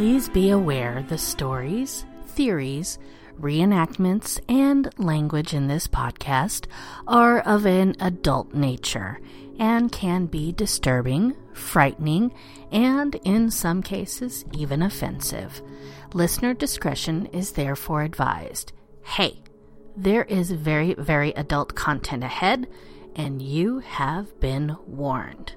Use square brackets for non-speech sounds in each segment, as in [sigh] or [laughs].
Please be aware the stories, theories, reenactments, and language in this podcast are of an adult nature and can be disturbing, frightening, and in some cases even offensive. Listener discretion is therefore advised. Hey, there is very, very adult content ahead, and you have been warned.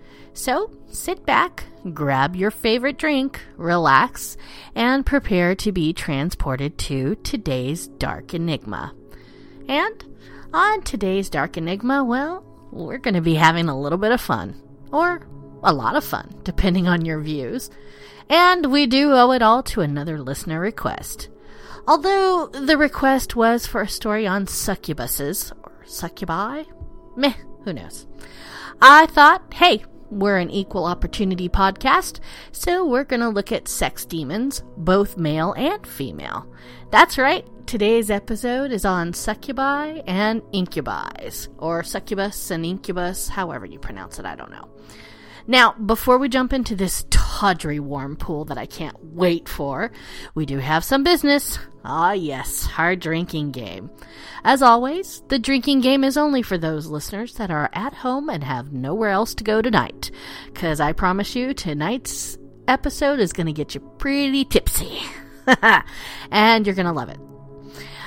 So sit back, grab your favorite drink, relax, and prepare to be transported to today's Dark Enigma. And on today's Dark Enigma, well, we're going to be having a little bit of fun. Or a lot of fun, depending on your views. And we do owe it all to another listener request. Although the request was for a story on succubuses, or succubi? Meh, who knows. I thought, hey, we're an equal opportunity podcast, so we're going to look at sex demons, both male and female. That's right, today's episode is on succubi and incubis, or succubus and incubus, however you pronounce it, I don't know. Now, before we jump into this tawdry warm pool that I can't wait for, we do have some business. Ah, yes, our drinking game. As always, the drinking game is only for those listeners that are at home and have nowhere else to go tonight. Because I promise you, tonight's episode is going to get you pretty tipsy. [laughs] and you're going to love it.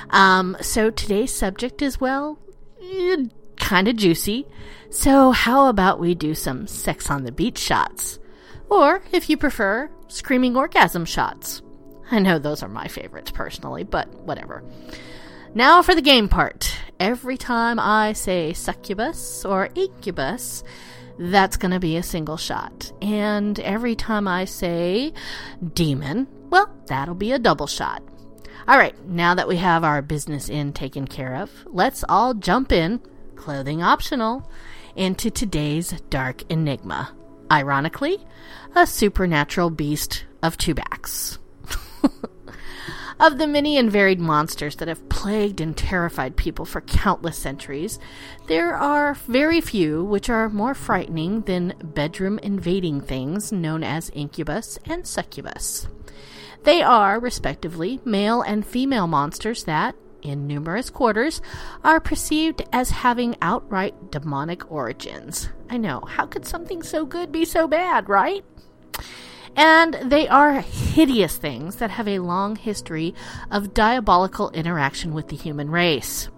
Um, so today's subject is, well, eh, kind of juicy. So, how about we do some sex on the beach shots? Or, if you prefer, screaming orgasm shots. I know those are my favorites personally, but whatever. Now for the game part. Every time I say succubus or incubus, that's going to be a single shot. And every time I say demon, well, that'll be a double shot. All right, now that we have our business in taken care of, let's all jump in, clothing optional, into today's dark enigma. Ironically, a supernatural beast of two backs. [laughs] of the many and varied monsters that have plagued and terrified people for countless centuries, there are very few which are more frightening than bedroom invading things known as incubus and succubus. They are, respectively, male and female monsters that, in numerous quarters, are perceived as having outright demonic origins. I know, how could something so good be so bad, right? And they are hideous things that have a long history of diabolical interaction with the human race.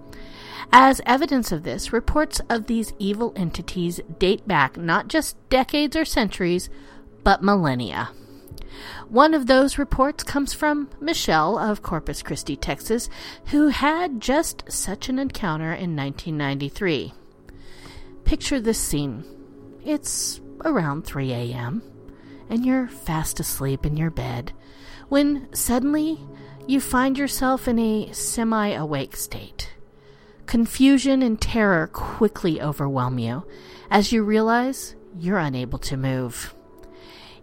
As evidence of this, reports of these evil entities date back not just decades or centuries, but millennia. One of those reports comes from Michelle of Corpus Christi, Texas, who had just such an encounter in 1993. Picture this scene. It's around 3 a.m., and you're fast asleep in your bed when suddenly you find yourself in a semi awake state. Confusion and terror quickly overwhelm you as you realize you're unable to move.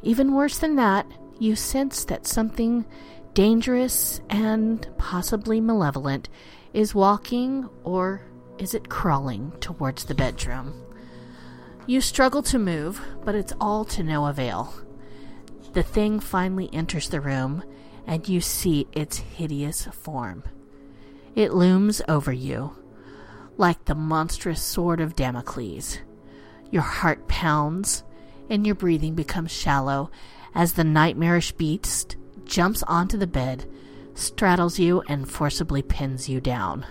Even worse than that, you sense that something dangerous and possibly malevolent is walking or is it crawling towards the bedroom? You struggle to move, but it's all to no avail. The thing finally enters the room, and you see its hideous form. It looms over you, like the monstrous sword of Damocles. Your heart pounds, and your breathing becomes shallow as the nightmarish beast jumps onto the bed, straddles you, and forcibly pins you down.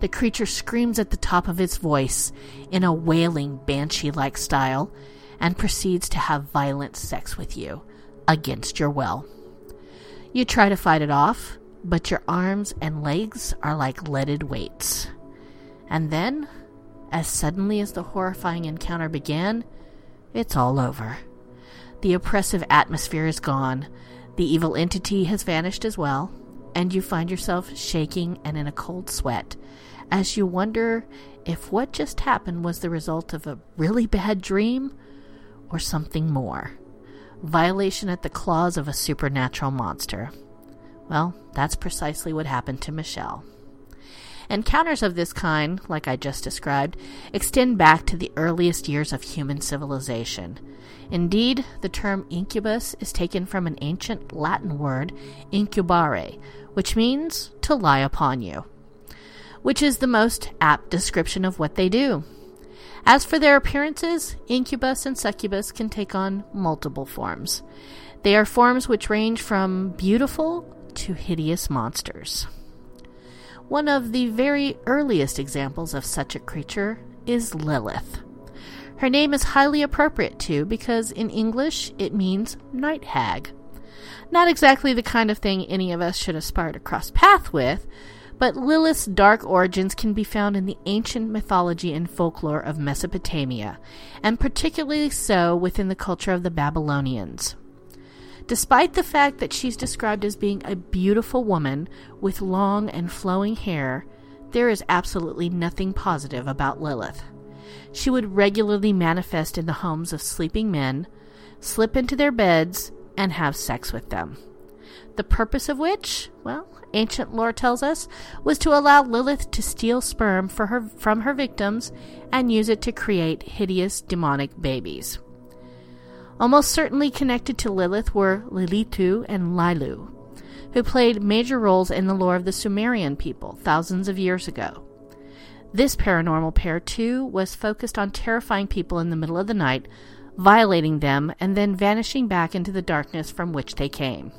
The creature screams at the top of its voice in a wailing, banshee like style and proceeds to have violent sex with you against your will. You try to fight it off, but your arms and legs are like leaded weights. And then, as suddenly as the horrifying encounter began, it's all over. The oppressive atmosphere is gone. The evil entity has vanished as well, and you find yourself shaking and in a cold sweat as you wonder if what just happened was the result of a really bad dream or something more. Violation at the claws of a supernatural monster. Well, that's precisely what happened to Michelle. Encounters of this kind, like I just described, extend back to the earliest years of human civilization. Indeed, the term incubus is taken from an ancient Latin word, incubare, which means to lie upon you, which is the most apt description of what they do. As for their appearances, incubus and succubus can take on multiple forms. They are forms which range from beautiful to hideous monsters. One of the very earliest examples of such a creature is Lilith. Her name is highly appropriate too because in English it means night hag. Not exactly the kind of thing any of us should aspire to cross path with, but Lilith's dark origins can be found in the ancient mythology and folklore of Mesopotamia, and particularly so within the culture of the Babylonians. Despite the fact that she's described as being a beautiful woman with long and flowing hair, there is absolutely nothing positive about Lilith. She would regularly manifest in the homes of sleeping men, slip into their beds, and have sex with them. The purpose of which, well, ancient lore tells us, was to allow Lilith to steal sperm her, from her victims and use it to create hideous demonic babies. Almost certainly connected to Lilith were Lilitu and Lailu, who played major roles in the lore of the Sumerian people thousands of years ago. This paranormal pair, too, was focused on terrifying people in the middle of the night, violating them, and then vanishing back into the darkness from which they came.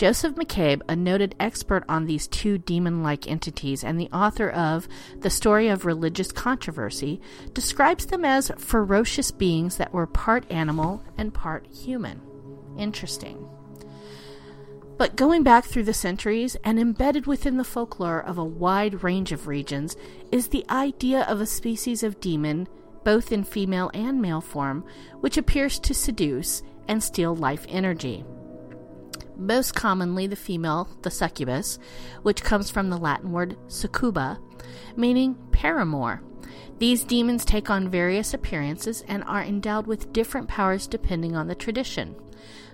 Joseph McCabe, a noted expert on these two demon like entities and the author of The Story of Religious Controversy, describes them as ferocious beings that were part animal and part human. Interesting. But going back through the centuries and embedded within the folklore of a wide range of regions is the idea of a species of demon, both in female and male form, which appears to seduce and steal life energy most commonly the female, the succubus, which comes from the Latin word succuba, meaning paramour. These demons take on various appearances and are endowed with different powers depending on the tradition,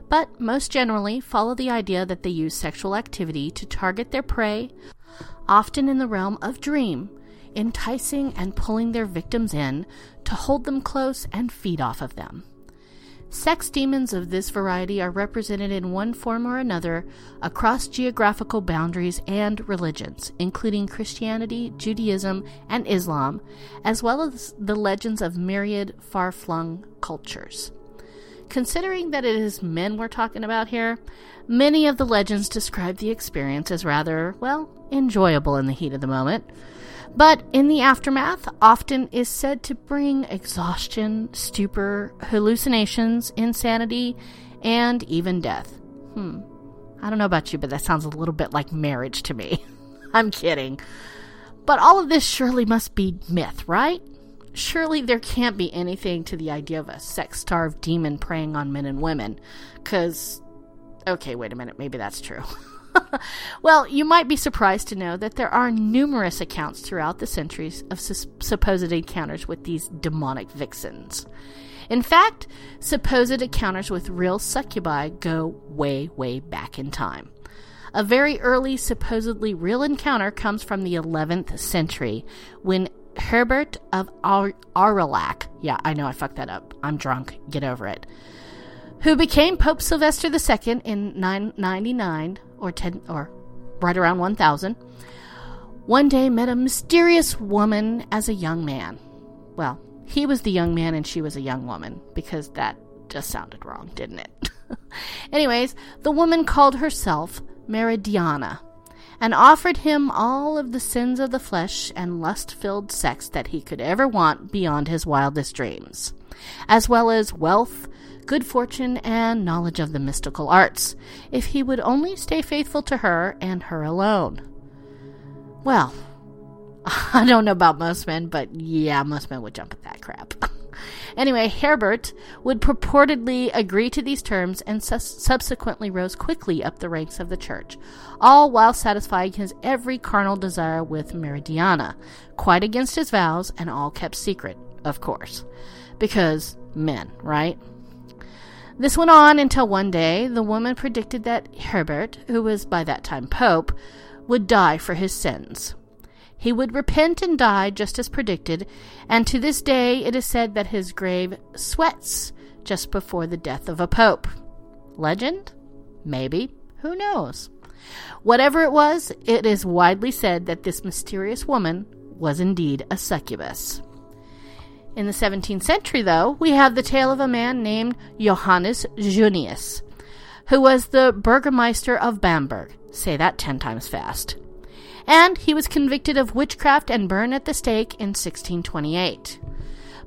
but most generally follow the idea that they use sexual activity to target their prey, often in the realm of dream, enticing and pulling their victims in to hold them close and feed off of them. Sex demons of this variety are represented in one form or another across geographical boundaries and religions, including Christianity, Judaism, and Islam, as well as the legends of myriad far flung cultures. Considering that it is men we're talking about here, many of the legends describe the experience as rather, well, enjoyable in the heat of the moment but in the aftermath, often is said to bring exhaustion, stupor, hallucinations, insanity, and even death. Hmm. I don't know about you, but that sounds a little bit like marriage to me. [laughs] I'm kidding. But all of this surely must be myth, right? Surely there can't be anything to the idea of a sex starved demon preying on men and women. Because, okay, wait a minute, maybe that's true. [laughs] [laughs] well, you might be surprised to know that there are numerous accounts throughout the centuries of su- supposed encounters with these demonic vixens. In fact, supposed encounters with real succubi go way, way back in time. A very early, supposedly real encounter comes from the 11th century when Herbert of Ar- Aurillac, yeah, I know I fucked that up. I'm drunk. Get over it. Who became Pope Sylvester II in 999, or 10 or right around 1000 one day met a mysterious woman as a young man. Well he was the young man and she was a young woman because that just sounded wrong didn't it? [laughs] Anyways the woman called herself meridiana and offered him all of the sins of the flesh and lust filled sex that he could ever want beyond his wildest dreams, as well as wealth, good fortune, and knowledge of the mystical arts, if he would only stay faithful to her and her alone. Well, [laughs] I don't know about most men, but yeah, most men would jump at that crap. [laughs] anyway, Herbert would purportedly agree to these terms and su- subsequently rose quickly up the ranks of the church, all while satisfying his every carnal desire with Meridiana, quite against his vows and all kept secret, of course. Because men, right? This went on until one day the woman predicted that Herbert, who was by that time Pope, would die for his sins. He would repent and die just as predicted, and to this day it is said that his grave sweats just before the death of a pope. Legend? Maybe. Who knows? Whatever it was, it is widely said that this mysterious woman was indeed a succubus. In the 17th century, though, we have the tale of a man named Johannes Junius, who was the Burgermeister of Bamberg. Say that ten times fast. And he was convicted of witchcraft and burned at the stake in 1628.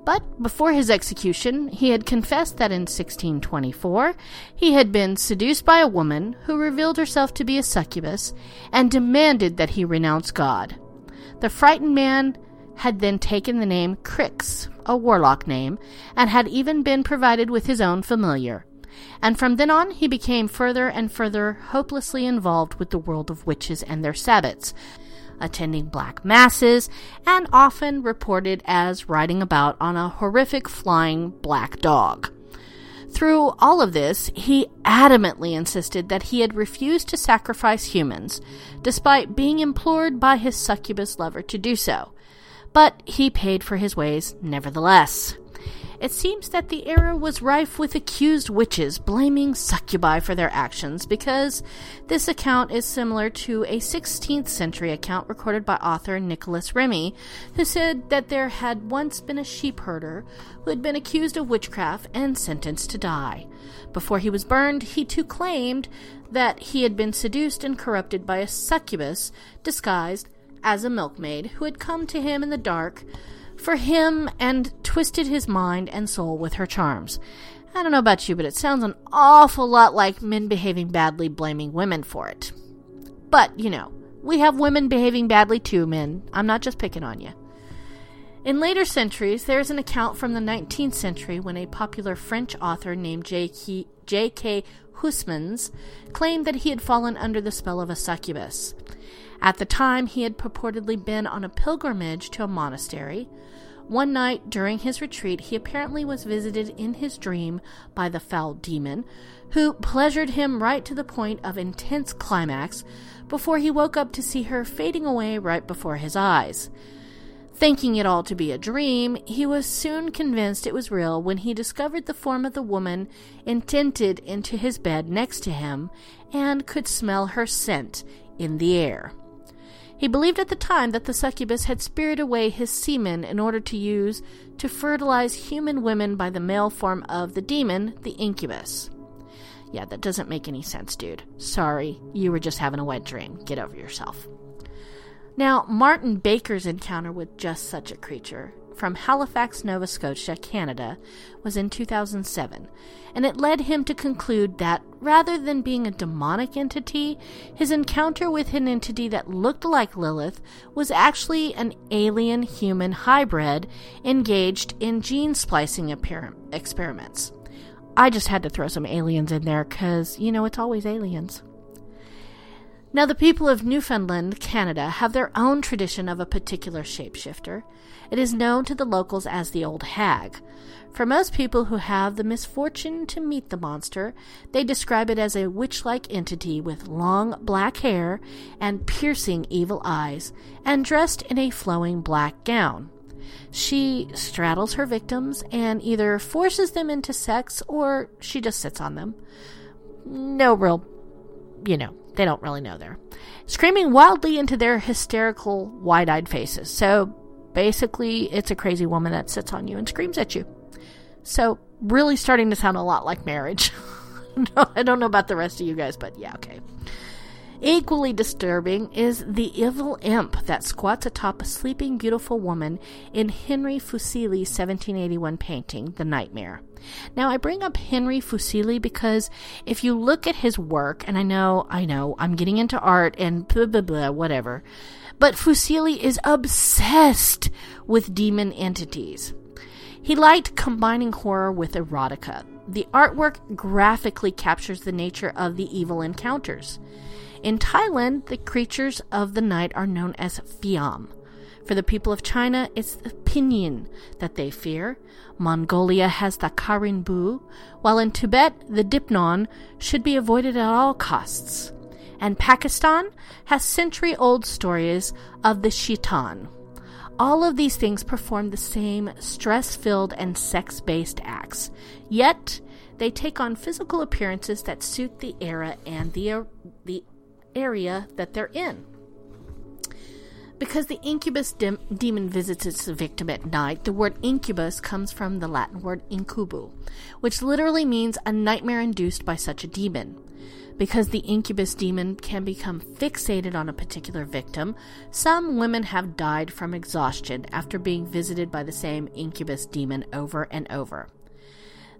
But before his execution, he had confessed that in 1624 he had been seduced by a woman who revealed herself to be a succubus and demanded that he renounce God. The frightened man had then taken the name Crix, a warlock name, and had even been provided with his own familiar. And from then on, he became further and further hopelessly involved with the world of witches and their sabbats, attending black masses, and often reported as riding about on a horrific flying black dog. Through all of this, he adamantly insisted that he had refused to sacrifice humans, despite being implored by his succubus lover to do so but he paid for his ways nevertheless. It seems that the era was rife with accused witches blaming succubi for their actions because this account is similar to a 16th century account recorded by author Nicholas Remy, who said that there had once been a sheep herder who had been accused of witchcraft and sentenced to die. Before he was burned, he too claimed that he had been seduced and corrupted by a succubus disguised as a milkmaid who had come to him in the dark for him and twisted his mind and soul with her charms. I don't know about you, but it sounds an awful lot like men behaving badly, blaming women for it. But, you know, we have women behaving badly too, men. I'm not just picking on you. In later centuries, there is an account from the 19th century when a popular French author named J.K. Huysmans claimed that he had fallen under the spell of a succubus. At the time, he had purportedly been on a pilgrimage to a monastery. One night during his retreat, he apparently was visited in his dream by the foul demon, who pleasured him right to the point of intense climax before he woke up to see her fading away right before his eyes. Thinking it all to be a dream, he was soon convinced it was real when he discovered the form of the woman indented into his bed next to him and could smell her scent in the air. He believed at the time that the succubus had spirited away his semen in order to use to fertilize human women by the male form of the demon, the incubus. Yeah, that doesn't make any sense, dude. Sorry, you were just having a wet dream. Get over yourself. Now, Martin Baker's encounter with just such a creature from Halifax, Nova Scotia, Canada, was in 2007, and it led him to conclude that rather than being a demonic entity, his encounter with an entity that looked like Lilith was actually an alien human hybrid engaged in gene splicing experiments. I just had to throw some aliens in there because, you know, it's always aliens. Now, the people of Newfoundland, Canada, have their own tradition of a particular shapeshifter. It is known to the locals as the Old Hag. For most people who have the misfortune to meet the monster, they describe it as a witch like entity with long black hair and piercing evil eyes, and dressed in a flowing black gown. She straddles her victims and either forces them into sex or she just sits on them. No real, you know, they don't really know there. Screaming wildly into their hysterical, wide eyed faces. So basically, it's a crazy woman that sits on you and screams at you. So, really starting to sound a lot like marriage. no, [laughs] I don't know about the rest of you guys, but yeah, okay. Equally disturbing is the evil imp that squats atop a sleeping beautiful woman in Henry Fuseli's 1781 painting, The Nightmare. Now, I bring up Henry Fuseli because if you look at his work, and I know, I know, I'm getting into art and blah, blah, blah, whatever, but Fuseli is obsessed with demon entities. He liked combining horror with erotica. The artwork graphically captures the nature of the evil encounters. In Thailand, the creatures of the night are known as Fiam. For the people of China, it's the pinyin that they fear. Mongolia has the Karinbu, while in Tibet, the Dipnon should be avoided at all costs. And Pakistan has century old stories of the Shaitan. All of these things perform the same stress filled and sex based acts, yet they take on physical appearances that suit the era and the area that they're in. Because the incubus dim- demon visits its victim at night, the word incubus comes from the Latin word incubu, which literally means a nightmare induced by such a demon. Because the incubus demon can become fixated on a particular victim, some women have died from exhaustion after being visited by the same incubus demon over and over.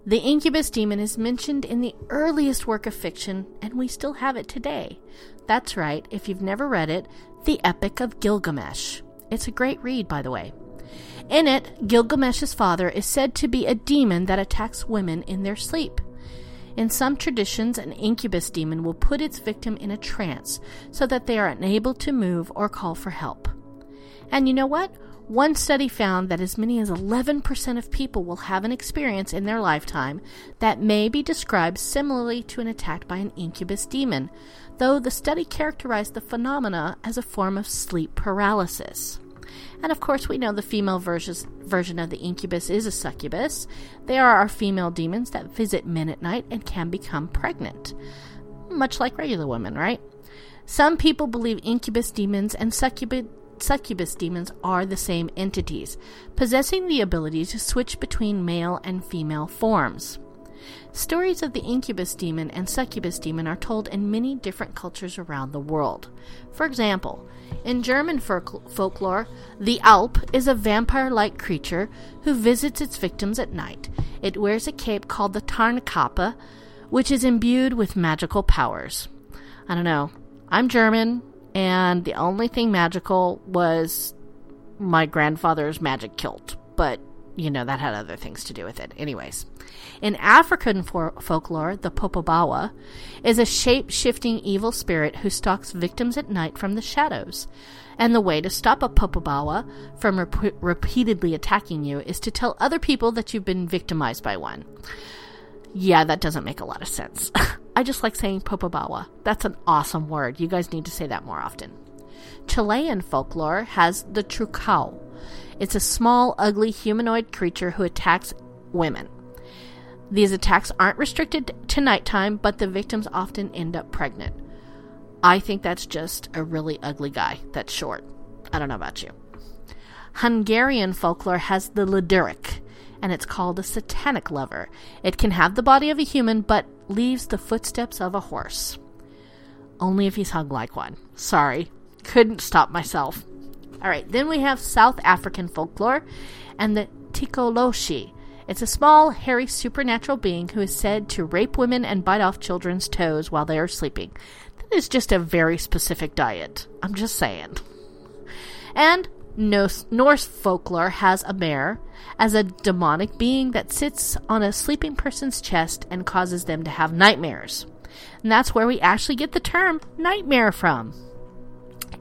The incubus demon is mentioned in the earliest work of fiction, and we still have it today. That's right, if you've never read it, the Epic of Gilgamesh. It's a great read, by the way. In it, Gilgamesh's father is said to be a demon that attacks women in their sleep. In some traditions, an incubus demon will put its victim in a trance so that they are unable to move or call for help. And you know what? One study found that as many as 11% of people will have an experience in their lifetime that may be described similarly to an attack by an incubus demon, though the study characterized the phenomena as a form of sleep paralysis. And of course, we know the female versus, version of the incubus is a succubus. They are our female demons that visit men at night and can become pregnant. Much like regular women, right? Some people believe incubus demons and succubus, succubus demons are the same entities, possessing the ability to switch between male and female forms. Stories of the incubus demon and succubus demon are told in many different cultures around the world. For example, in German folklore, the Alp is a vampire like creature who visits its victims at night. It wears a cape called the Tarnkappe, which is imbued with magical powers. I don't know. I'm German, and the only thing magical was my grandfather's magic kilt, but you know, that had other things to do with it. Anyways, in African for- folklore, the Popobawa is a shape shifting evil spirit who stalks victims at night from the shadows. And the way to stop a Popobawa from rep- repeatedly attacking you is to tell other people that you've been victimized by one. Yeah, that doesn't make a lot of sense. [laughs] I just like saying Popobawa. That's an awesome word. You guys need to say that more often. Chilean folklore has the Trucao. It's a small, ugly humanoid creature who attacks women. These attacks aren't restricted to nighttime, but the victims often end up pregnant. I think that's just a really ugly guy that's short. I don't know about you. Hungarian folklore has the Leduric, and it's called a satanic lover. It can have the body of a human, but leaves the footsteps of a horse. Only if he's hung like one. Sorry, couldn't stop myself. All right, then we have South African folklore and the Tikoloshi. It's a small, hairy, supernatural being who is said to rape women and bite off children's toes while they are sleeping. That is just a very specific diet. I'm just saying. And Norse folklore has a mare as a demonic being that sits on a sleeping person's chest and causes them to have nightmares. And that's where we actually get the term nightmare from.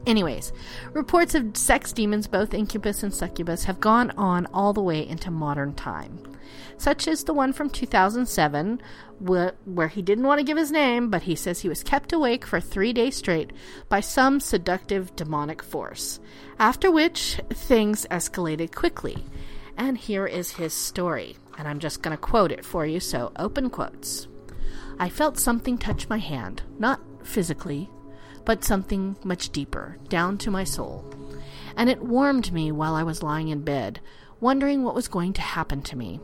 Anyways, reports of sex demons, both incubus and succubus, have gone on all the way into modern time such as the one from 2007, wh- where he didn't want to give his name, but he says he was kept awake for three days straight by some seductive demonic force, after which things escalated quickly. And here is his story, and I'm just going to quote it for you, so open quotes. I felt something touch my hand, not physically, but something much deeper, down to my soul. And it warmed me while I was lying in bed, wondering what was going to happen to me.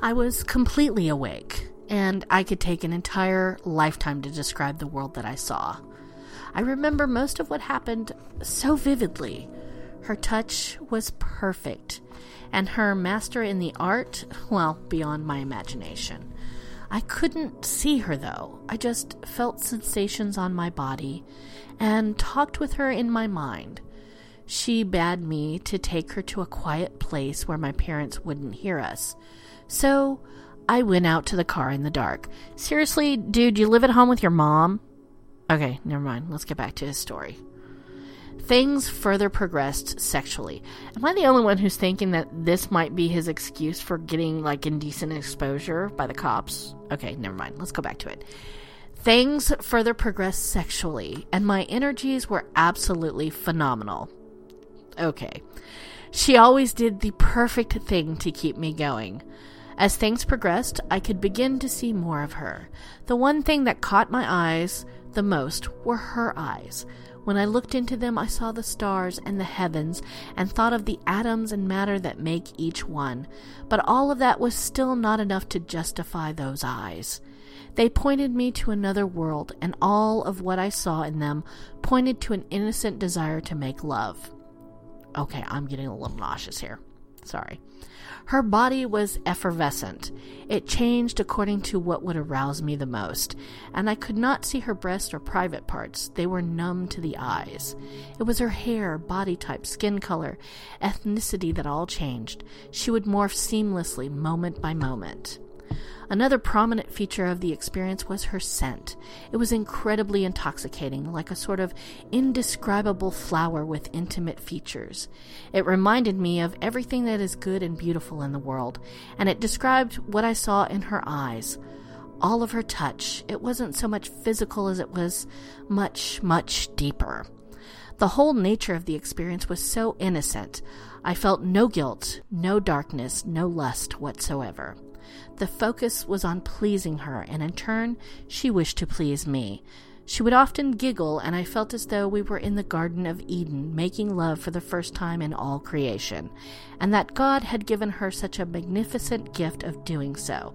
I was completely awake, and I could take an entire lifetime to describe the world that I saw. I remember most of what happened so vividly. Her touch was perfect, and her master in the art, well, beyond my imagination. I couldn't see her though. I just felt sensations on my body and talked with her in my mind. She bade me to take her to a quiet place where my parents wouldn't hear us. So I went out to the car in the dark. Seriously, dude, you live at home with your mom? Okay, never mind. Let's get back to his story. Things further progressed sexually. Am I the only one who's thinking that this might be his excuse for getting like indecent exposure by the cops? Okay, never mind. Let's go back to it. Things further progressed sexually, and my energies were absolutely phenomenal. Okay. She always did the perfect thing to keep me going. As things progressed, I could begin to see more of her. The one thing that caught my eyes the most were her eyes. When I looked into them, I saw the stars and the heavens and thought of the atoms and matter that make each one. But all of that was still not enough to justify those eyes. They pointed me to another world, and all of what I saw in them pointed to an innocent desire to make love. Okay, I'm getting a little nauseous here. Sorry. Her body was effervescent. It changed according to what would arouse me the most, and I could not see her breast or private parts. They were numb to the eyes. It was her hair, body type, skin color, ethnicity that all changed. She would morph seamlessly, moment by moment. Another prominent feature of the experience was her scent. It was incredibly intoxicating, like a sort of indescribable flower with intimate features. It reminded me of everything that is good and beautiful in the world, and it described what I saw in her eyes. All of her touch. It wasn't so much physical as it was much, much deeper. The whole nature of the experience was so innocent. I felt no guilt, no darkness, no lust whatsoever. The focus was on pleasing her, and in turn, she wished to please me. She would often giggle, and I felt as though we were in the Garden of Eden, making love for the first time in all creation, and that God had given her such a magnificent gift of doing so.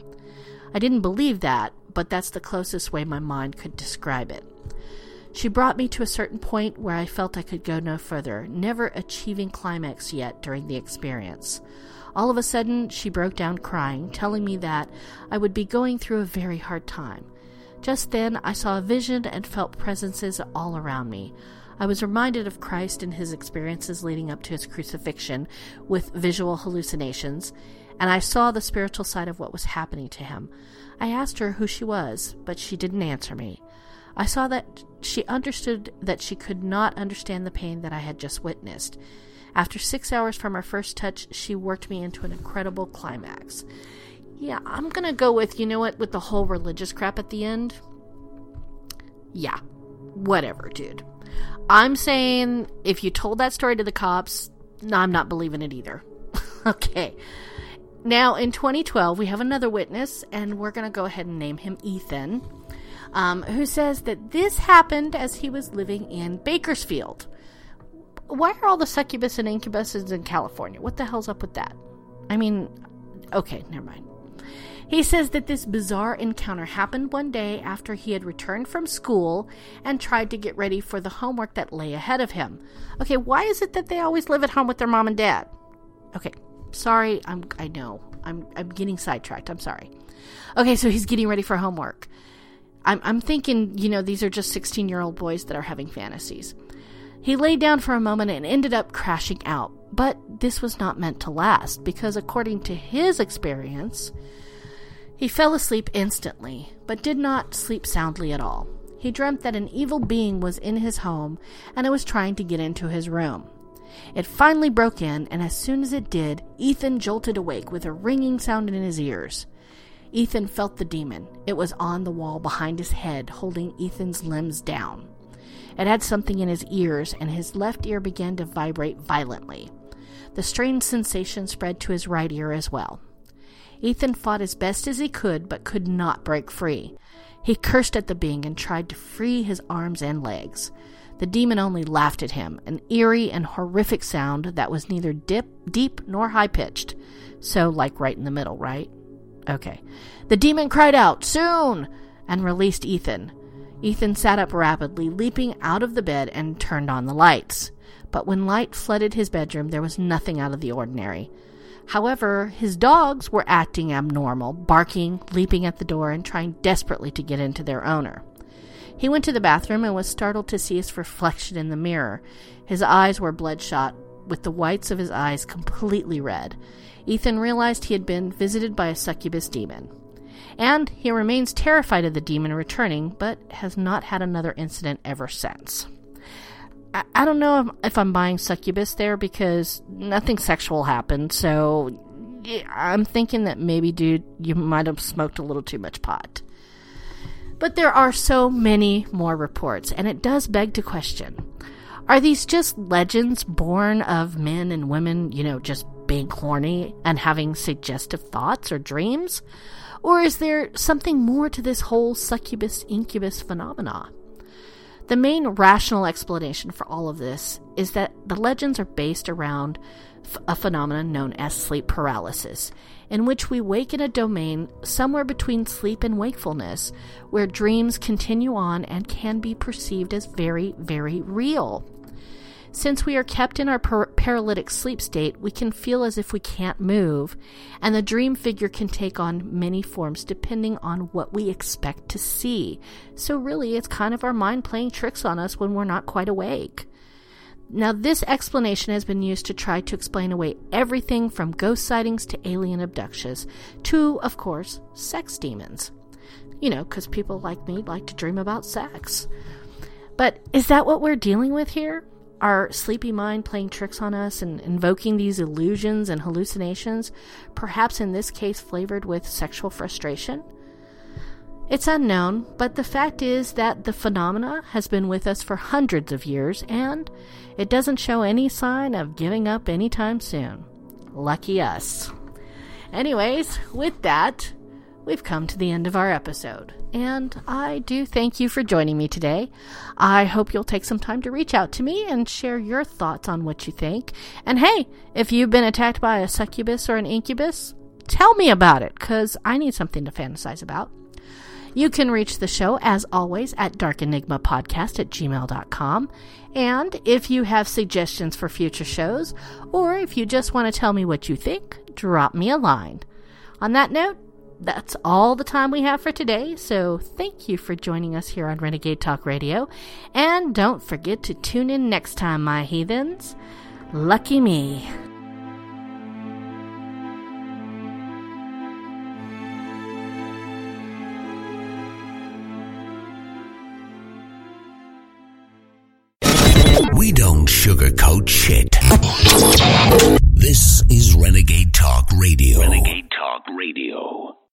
I didn't believe that, but that's the closest way my mind could describe it. She brought me to a certain point where I felt I could go no further, never achieving climax yet during the experience. All of a sudden, she broke down crying, telling me that I would be going through a very hard time. Just then, I saw a vision and felt presences all around me. I was reminded of Christ and his experiences leading up to his crucifixion with visual hallucinations, and I saw the spiritual side of what was happening to him. I asked her who she was, but she didn't answer me. I saw that she understood that she could not understand the pain that I had just witnessed. After six hours from our first touch, she worked me into an incredible climax. Yeah, I'm gonna go with, you know what, with the whole religious crap at the end? Yeah, whatever, dude. I'm saying if you told that story to the cops, no, I'm not believing it either. [laughs] okay. Now, in 2012, we have another witness, and we're going to go ahead and name him Ethan, um, who says that this happened as he was living in Bakersfield why are all the succubus and incubuses in California? What the hell's up with that? I mean, okay, never mind. He says that this bizarre encounter happened one day after he had returned from school and tried to get ready for the homework that lay ahead of him. Okay, why is it that they always live at home with their mom and dad? Okay, sorry, I'm I know. I'm I'm getting sidetracked. I'm sorry. Okay, so he's getting ready for homework. I'm I'm thinking, you know, these are just 16-year-old boys that are having fantasies. He lay down for a moment and ended up crashing out. But this was not meant to last, because according to his experience, he fell asleep instantly, but did not sleep soundly at all. He dreamt that an evil being was in his home and it was trying to get into his room. It finally broke in, and as soon as it did, Ethan jolted awake with a ringing sound in his ears. Ethan felt the demon. It was on the wall behind his head, holding Ethan's limbs down. It had something in his ears, and his left ear began to vibrate violently. The strange sensation spread to his right ear as well. Ethan fought as best as he could, but could not break free. He cursed at the being and tried to free his arms and legs. The demon only laughed at him, an eerie and horrific sound that was neither dip, deep nor high pitched. So, like right in the middle, right? Okay. The demon cried out, Soon! and released Ethan. Ethan sat up rapidly, leaping out of the bed and turned on the lights. But when light flooded his bedroom, there was nothing out of the ordinary. However, his dogs were acting abnormal, barking, leaping at the door, and trying desperately to get into their owner. He went to the bathroom and was startled to see his reflection in the mirror. His eyes were bloodshot, with the whites of his eyes completely red. Ethan realized he had been visited by a succubus demon. And he remains terrified of the demon returning, but has not had another incident ever since. I, I don't know if, if I'm buying succubus there because nothing sexual happened, so I'm thinking that maybe, dude, you might have smoked a little too much pot. But there are so many more reports, and it does beg to question are these just legends born of men and women, you know, just being horny and having suggestive thoughts or dreams? Or is there something more to this whole succubus incubus phenomena? The main rational explanation for all of this is that the legends are based around a phenomenon known as sleep paralysis, in which we wake in a domain somewhere between sleep and wakefulness, where dreams continue on and can be perceived as very, very real. Since we are kept in our par- paralytic sleep state, we can feel as if we can't move, and the dream figure can take on many forms depending on what we expect to see. So, really, it's kind of our mind playing tricks on us when we're not quite awake. Now, this explanation has been used to try to explain away everything from ghost sightings to alien abductions to, of course, sex demons. You know, because people like me like to dream about sex. But is that what we're dealing with here? Our sleepy mind playing tricks on us and invoking these illusions and hallucinations, perhaps in this case flavored with sexual frustration? It's unknown, but the fact is that the phenomena has been with us for hundreds of years and it doesn't show any sign of giving up anytime soon. Lucky us. Anyways, with that, we've come to the end of our episode. And I do thank you for joining me today. I hope you'll take some time to reach out to me and share your thoughts on what you think. And hey, if you've been attacked by a succubus or an incubus, tell me about it, because I need something to fantasize about. You can reach the show, as always, at darkenigmapodcast at gmail.com. And if you have suggestions for future shows, or if you just want to tell me what you think, drop me a line. On that note, that's all the time we have for today, so thank you for joining us here on Renegade Talk Radio. And don't forget to tune in next time, my heathens. Lucky me. We don't sugarcoat shit. This is Renegade Talk Radio. Renegade Talk Radio.